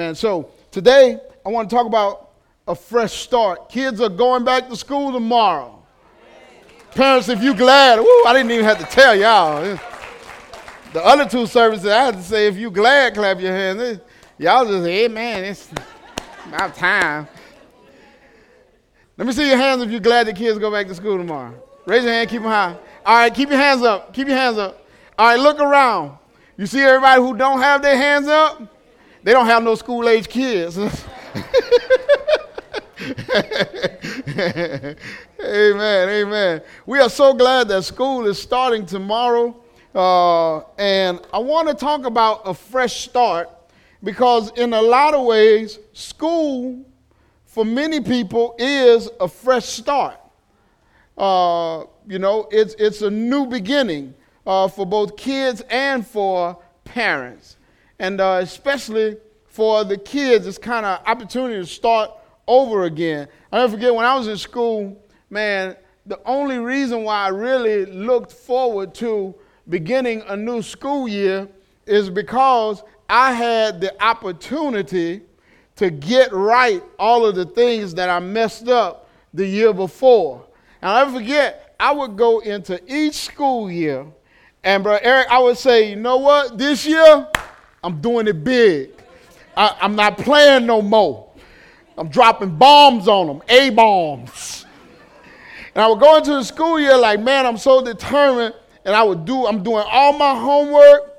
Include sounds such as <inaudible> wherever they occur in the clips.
And so today I want to talk about a fresh start. Kids are going back to school tomorrow. Parents, if you glad, woo, I didn't even have to tell y'all. The other two services, I had to say, if you glad, clap your hands. Y'all just, hey man, it's about time. Let me see your hands if you're glad the kids go back to school tomorrow. Raise your hand, keep them high. All right, keep your hands up. Keep your hands up. All right, look around. You see everybody who don't have their hands up? They don't have no school age kids. <laughs> amen, amen. We are so glad that school is starting tomorrow. Uh, and I want to talk about a fresh start because, in a lot of ways, school for many people is a fresh start. Uh, you know, it's, it's a new beginning uh, for both kids and for parents and uh, especially for the kids, it's kind of opportunity to start over again. I never forget when I was in school, man. The only reason why I really looked forward to beginning a new school year is because I had the opportunity to get right all of the things that I messed up the year before. And I never forget, I would go into each school year, and bro, Eric, I would say, you know what, this year I'm doing it big. I, am not playing no more. I'm dropping bombs on them, A bombs. And I would go into the school year like, man, I'm so determined. And I would do, I'm doing all my homework.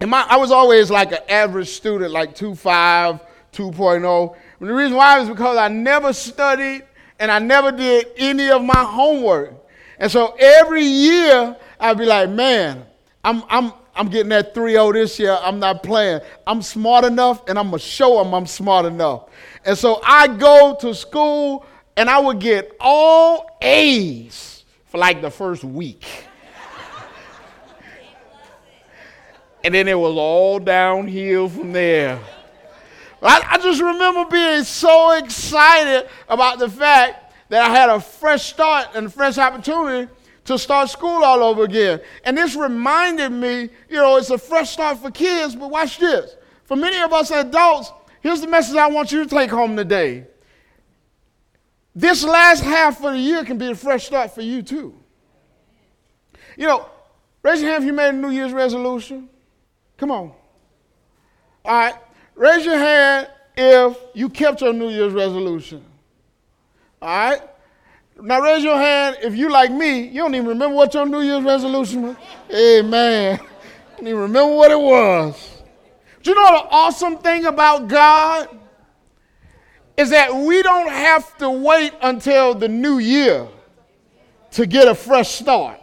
And my, I was always like an average student, like 2.5, 2.0. And the reason why is because I never studied and I never did any of my homework. And so every year I'd be like, man, I'm, I'm, I'm getting that 3-0 this year. I'm not playing. I'm smart enough, and I'm going to show them I'm smart enough. And so I go to school, and I would get all A's for like the first week. and then it was all downhill from there. I, I just remember being so excited about the fact that I had a fresh start and a fresh opportunity to start school all over again. And this reminded me, you know, it's a fresh start for kids, but watch this. For many of us adults, here's the message I want you to take home today. This last half of the year can be a fresh start for you too. You know, raise your hand if you made a New Year's resolution. Come on. All right. Raise your hand if you kept your New Year's resolution. All right. Now raise your hand if you like me, you don't even remember what your New Year's resolution was. Amen. You don't even remember what it was. Do you know the awesome thing about God is that we don't have to wait until the new year to get a fresh start.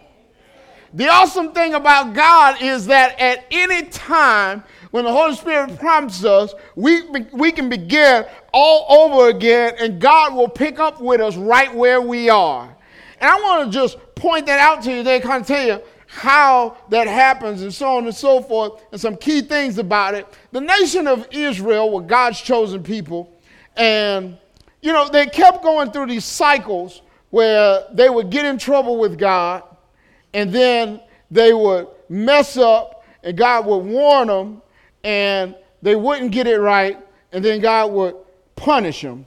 The awesome thing about God is that at any time when the Holy Spirit prompts us, we, we can begin all over again and God will pick up with us right where we are. And I want to just point that out to you They kind of tell you how that happens and so on and so forth and some key things about it. The nation of Israel were God's chosen people. And, you know, they kept going through these cycles where they would get in trouble with God and then they would mess up and God would warn them and they wouldn't get it right, and then God would punish them.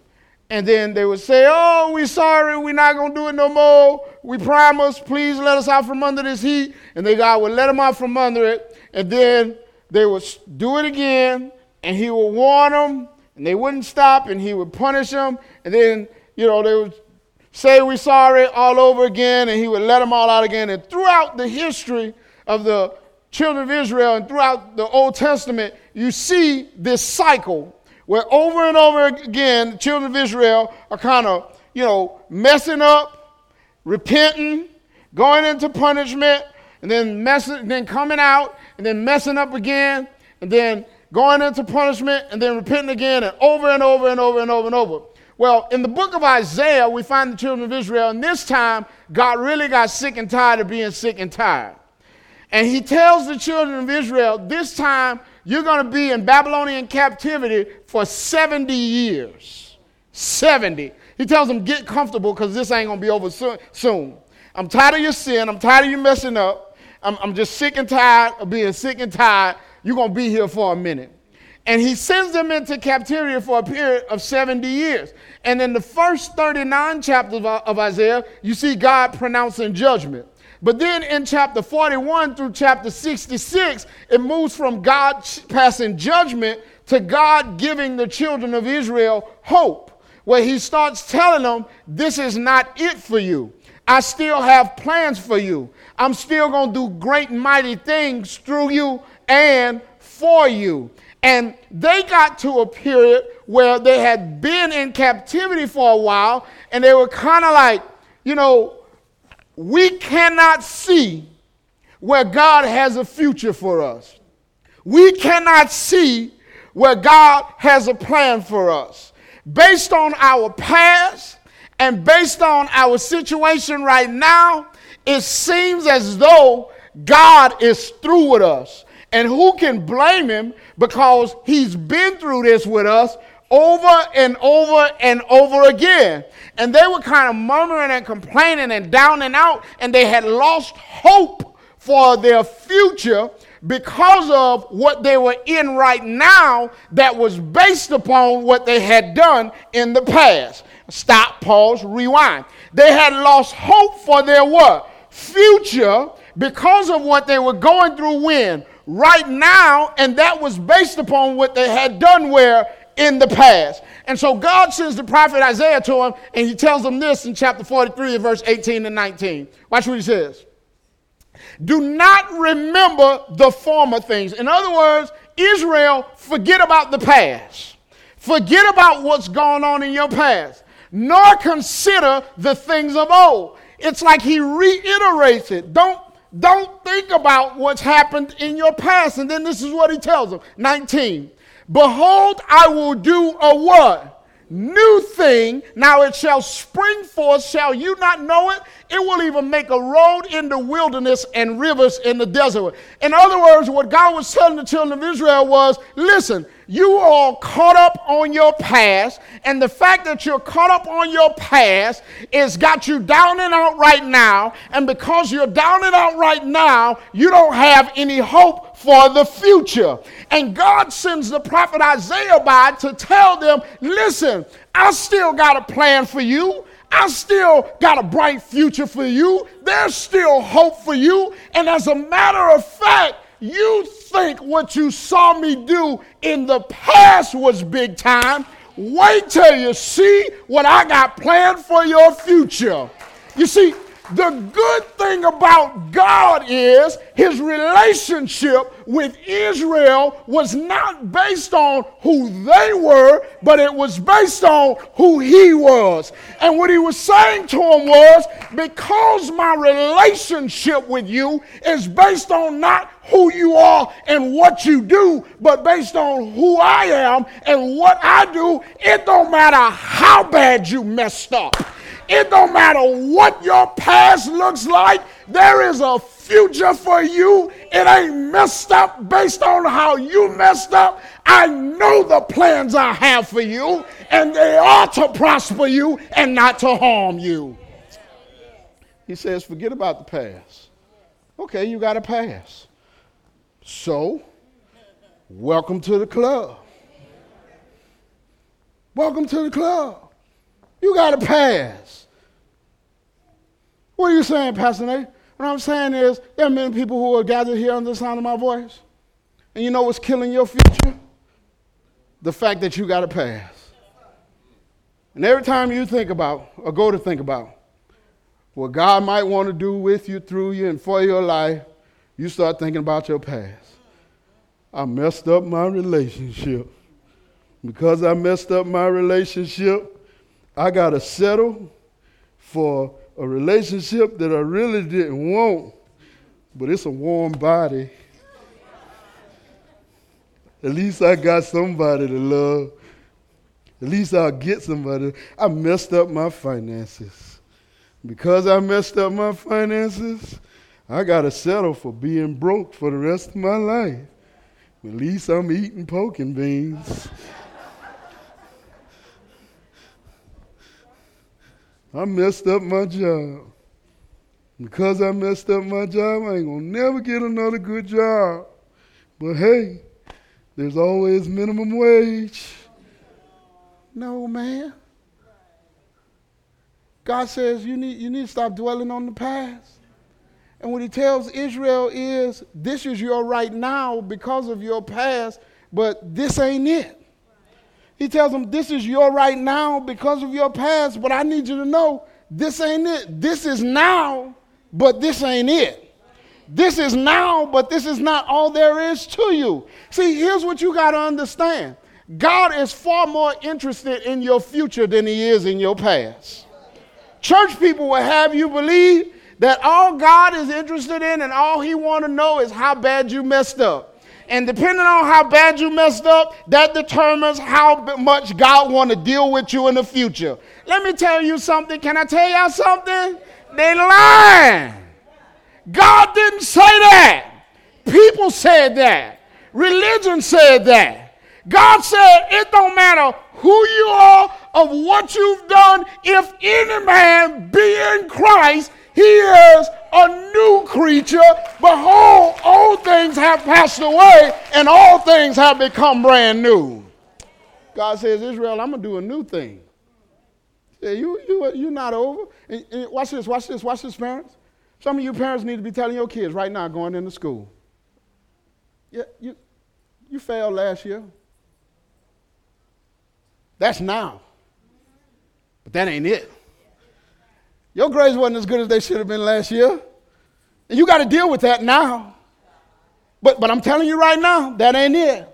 And then they would say, Oh, we're sorry, we're not going to do it no more. We promise, please let us out from under this heat. And then God would let them out from under it. And then they would do it again, and He would warn them, and they wouldn't stop, and He would punish them. And then, you know, they would say, We're sorry all over again, and He would let them all out again. And throughout the history of the children of Israel and throughout the Old Testament, you see this cycle where over and over again, the children of Israel are kind of, you know, messing up, repenting, going into punishment, and then messing, then coming out, and then messing up again, and then going into punishment, and then repenting again, and over and over and over and over and over. Well, in the book of Isaiah, we find the children of Israel, and this time, God really got sick and tired of being sick and tired. And he tells the children of Israel, this time you're going to be in Babylonian captivity for 70 years. 70. He tells them, get comfortable because this ain't going to be over soon. I'm tired of your sin. I'm tired of you messing up. I'm, I'm just sick and tired of being sick and tired. You're going to be here for a minute. and he sends them into captivity for a period of 70 years. And in the first 39 chapters of Isaiah, you see God pronouncing judgment. But then in chapter 41 through chapter 66, it moves from God passing judgment to God giving the children of Israel hope, where he starts telling them, This is not it for you. I still have plans for you. I'm still going to do great and mighty things through you and for you. And they got to a period where they had been in captivity for a while, and they were kind of like, you know, we cannot see where God has a future for us. We cannot see where God has a plan for us. Based on our past and based on our situation right now, it seems as though God is through with us. And who can blame him because he's been through this with us over and over and over again. And they were kind of murmuring and complaining and down and out, and they had lost hope for their future because of what they were in right now that was based upon what they had done in the past. Stop, pause, rewind. They had lost hope for their what? Future because of what they were going through when? Right now, and that was based upon what they had done where? In the past. And so God sends the prophet Isaiah to him, and he tells them this in chapter 43, verse 18 and 19. Watch what he says. Do not remember the former things. In other words, Israel, forget about the past. Forget about what's going on in your past, nor consider the things of old. It's like he reiterates it. Don't, don't think about what's happened in your past. And then this is what he tells them 19. Behold, I will do a what? New thing. Now it shall spring forth. Shall you not know it? It will even make a road in the wilderness and rivers in the desert. In other words, what God was telling the children of Israel was listen, you are caught up on your past, and the fact that you're caught up on your past is got you down and out right now. And because you're down and out right now, you don't have any hope for the future. And God sends the prophet Isaiah by to tell them, listen, I still got a plan for you. I still got a bright future for you. There's still hope for you. And as a matter of fact, you think what you saw me do in the past was big time. Wait till you see what I got planned for your future. You see, the good thing about God is his relationship with Israel was not based on who they were, but it was based on who he was. And what he was saying to them was because my relationship with you is based on not who you are and what you do, but based on who I am and what I do, it don't matter how bad you messed up. It don't matter what your past looks like, there is a future for you. It ain't messed up based on how you messed up. I know the plans I have for you, and they are to prosper you and not to harm you. He says, forget about the past. Okay, you got a past. So, welcome to the club. Welcome to the club. You got a pass. What are you saying, Pastor Nate? What I'm saying is, there are many people who are gathered here under the sound of my voice. And you know what's killing your future? The fact that you got a pass. And every time you think about, or go to think about, what God might want to do with you, through you, and for your life, you start thinking about your past. I messed up my relationship. Because I messed up my relationship, I got to settle for a relationship that I really didn't want, but it's a warm body. At least I got somebody to love. At least I'll get somebody. I messed up my finances. Because I messed up my finances, I got to settle for being broke for the rest of my life. At least I'm eating pork and beans. I messed up my job. Because I messed up my job, I ain't gonna never get another good job. But hey, There's always minimum wage. No, man. God says you need, you need to stop dwelling on the past. And what he tells Israel is this is your right now because of your past, but this ain't it. He tells them this is your right now because of your past, but I need you to know this ain't it. This is now, but this ain't it. This is now, but this is not all there is to you. See, here's what you got to understand God is far more interested in your future than he is in your past. Church people will have you believe that all God is interested in and all he want to know is how bad you messed up. And depending on how bad you messed up, that determines how much God want to deal with you in the future. Let me tell you something. Can I tell y'all something? They lying. God didn't say that. People said that. Religion said that. God said it don't matter who you are of what you've done. If any man be in Christ, he is a new creature. Behold, old things have passed away, and all things have become brand new. God says, Israel, I'm going to do a new thing. You, you, you're not over. And, and watch this, watch this, watch this, parents. Some of you parents need to be telling your kids right now going into school. Yeah, you, you failed last year. That's now. But that ain't it. Your grades wasn't as good as they should have been last year. And you got to deal with that now. But, but I'm telling you right now, that ain't it.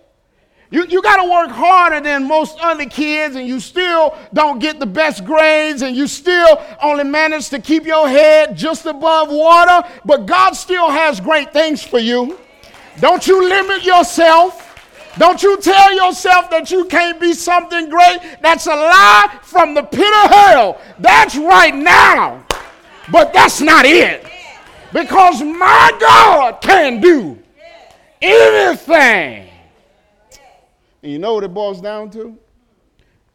You, you got to work harder than most other kids, and you still don't get the best grades, and you still only manage to keep your head just above water. But God still has great things for you. Don't you limit yourself. Don't you tell yourself that you can't be something great. That's a lie from the pit of hell. That's right now. But that's not it. Because my God can do anything. And you know what it boils down to?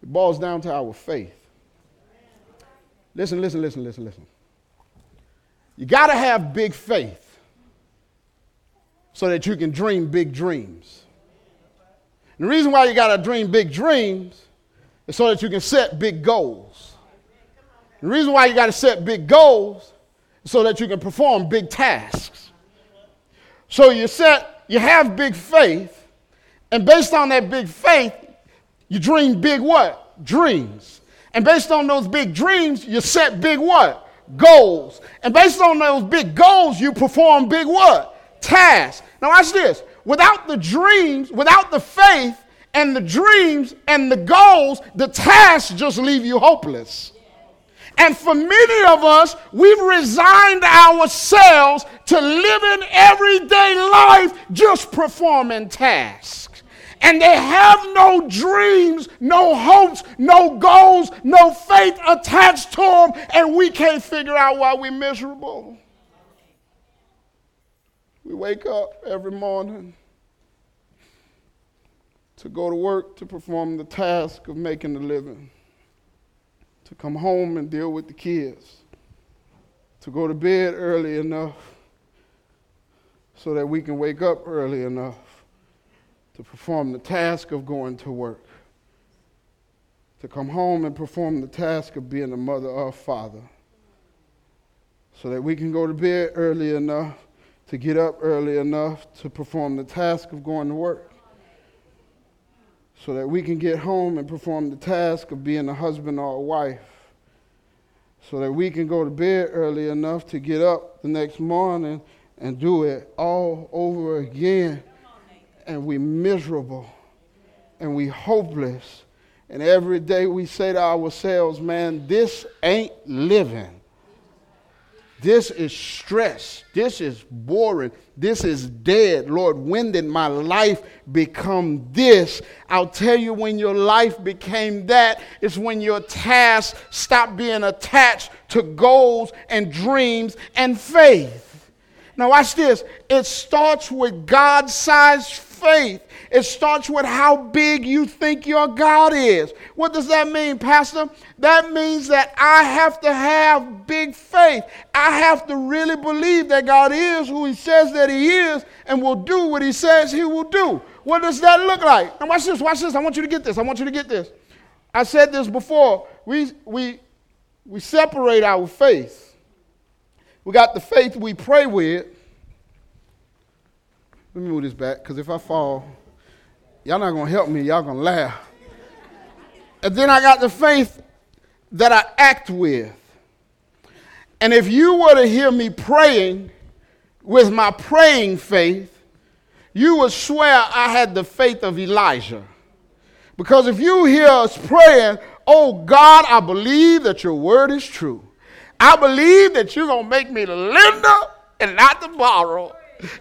It boils down to our faith. Listen, listen, listen, listen, listen. You got to have big faith so that you can dream big dreams. And the reason why you got to dream big dreams is so that you can set big goals. The reason why you got to set big goals is so that you can perform big tasks. So you set, you have big faith, and based on that big faith, you dream big what? Dreams. And based on those big dreams, you set big what? Goals. And based on those big goals, you perform big what? Tasks. Now watch this. Without the dreams, without the faith and the dreams and the goals, the tasks just leave you hopeless. And for many of us, we've resigned ourselves to living everyday life just performing tasks. And they have no dreams, no hopes, no goals, no faith attached to them, and we can't figure out why we're miserable. We wake up every morning to go to work to perform the task of making a living, to come home and deal with the kids, to go to bed early enough so that we can wake up early enough to perform the task of going to work, to come home and perform the task of being a mother or father, so that we can go to bed early enough to get up early enough to perform the task of going to work so that we can get home and perform the task of being a husband or a wife, so that we can go to bed early enough to get up the next morning and do it all over again. And we miserable and we hopeless. And every day we say to ourselves, man, this ain't living. This is stress. This is boring. This is dead. Lord, when did my life become this? I'll tell you when your life became that. It's when your tasks stopped being attached to goals and dreams and faith. Now, watch this. It starts with God sized faith. It starts with how big you think your God is. What does that mean, Pastor? That means that I have to have big faith. I have to really believe that God is who He says that He is and will do what He says He will do. what does that look like? Now watch this, watch this. I want you to get this. I want you to get this. I said this before. We we we separate our faith. We got the faith we pray with. Let me move this back, because if I fall, y'all not gonna help me, y'all gonna laugh. And then I got the faith that I act with. And if you were to hear me praying with my praying faith, you would swear I had the faith of Elijah. Because if you hear us praying, oh God, I believe that your word is true. I believe that you're going to make me the lender and not the borrower.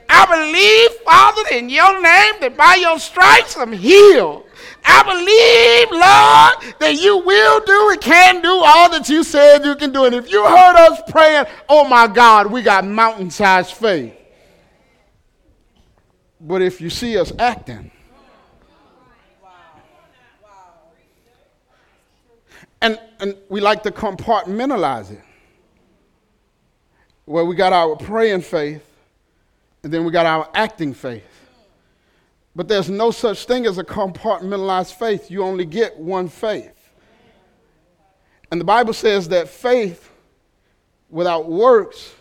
I believe, Father, in your name that by your stripes I'm healed. I believe, Lord, that you will do and can do all that you said you can do. And if you heard us praying, oh my God, we got mountain sized faith. But if you see us acting, and, and we like to compartmentalize it, where we got our praying faith and then we got our acting faith. But there's no such thing as a compartmentalized faith. You only get one faith. And the Bible says that faith without works.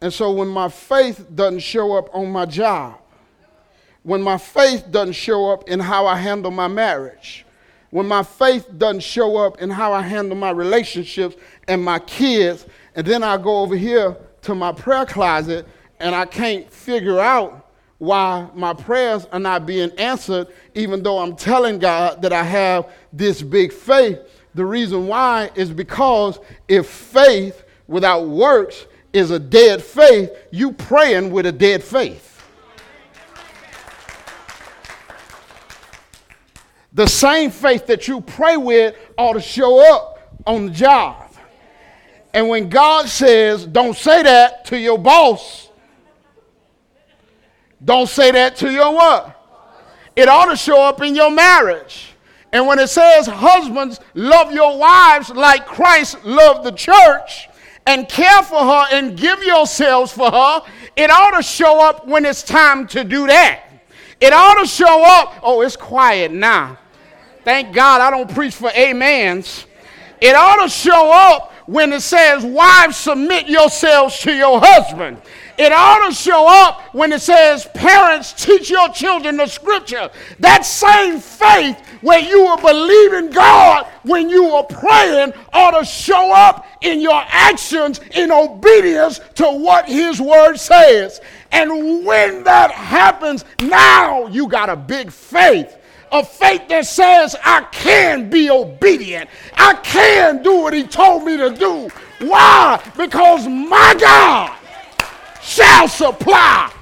And so when my faith doesn't show up on my job, when my faith doesn't show up in how I handle my marriage, when my faith doesn't show up in how I handle my relationships and my kids, and then I go over here to my prayer closet and I can't figure out why my prayers are not being answered, even though I'm telling God that I have this big faith. The reason why is because if faith without works is a dead faith, you praying with a dead faith. The same faith that you pray with ought to show up on the job. And when God says, don't say that to your boss, don't say that to your what? It ought to show up in your marriage. And when it says, husbands, love your wives like Christ loved the church and care for her and give yourselves for her, it ought to show up when it's time to do that. It ought to show up. Oh, it's quiet now. Thank God I don't preach for amens. It ought to show up when it says, Wives, submit yourselves to your husband. It ought to show up when it says, Parents, teach your children the scripture. That same faith where you were believing God when you were praying ought to show up in your actions in obedience to what His word says. And when that happens, now you got a big faith a faith that says, I can be obedient. I can do what he told me to do. Why? Because my God shall supply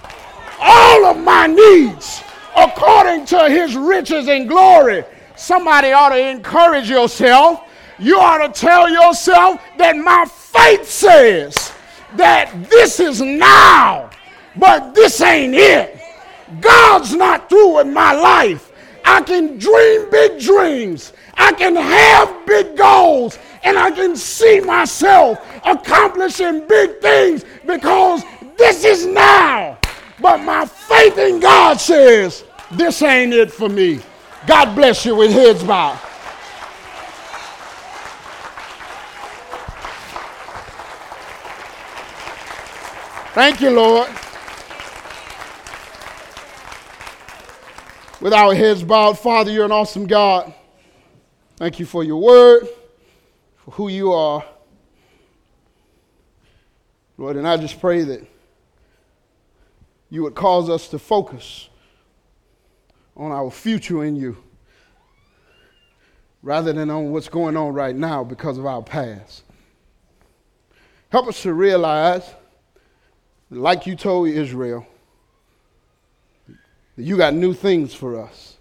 all of my needs according to his riches and glory. Somebody ought to encourage yourself. You ought to tell yourself that my faith says that this is now, but this ain't it. God's not through with my life. I can dream big dreams. I can have big goals. And I can see myself accomplishing big things because this is now. But my faith in God says, this ain't it for me. God bless you with heads bowed. Thank you, Lord. with our heads bowed, Father, you're an awesome God. Thank you for your word, for who you are. Lord, and I just pray that you would cause us to focus on our future in you rather than on what's going on right now because of our past. Help us to realize, like you told Israel, that you got new things for us.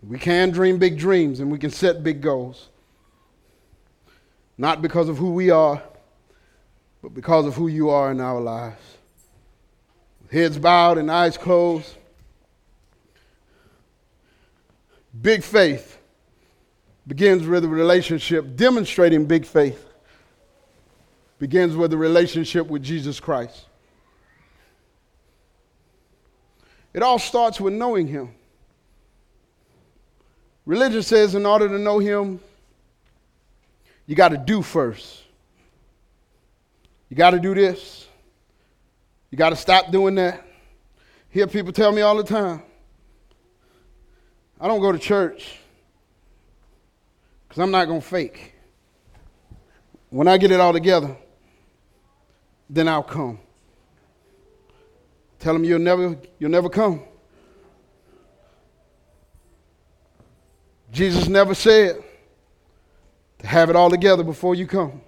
We can dream big dreams and we can set big goals. Not because of who we are, but because of who you are in our lives. Heads bowed and eyes closed. Big faith begins with a relationship, demonstrating big faith begins with a relationship with Jesus Christ. It all starts with knowing Him. Religion says in order to know Him, you got to do first. You got to do this. You got to stop doing that. Hear people tell me all the time I don't go to church because I'm not going to fake. When I get it all together, then I'll come. Tell them you'll never, you'll never come. Jesus never said to have it all together before you come.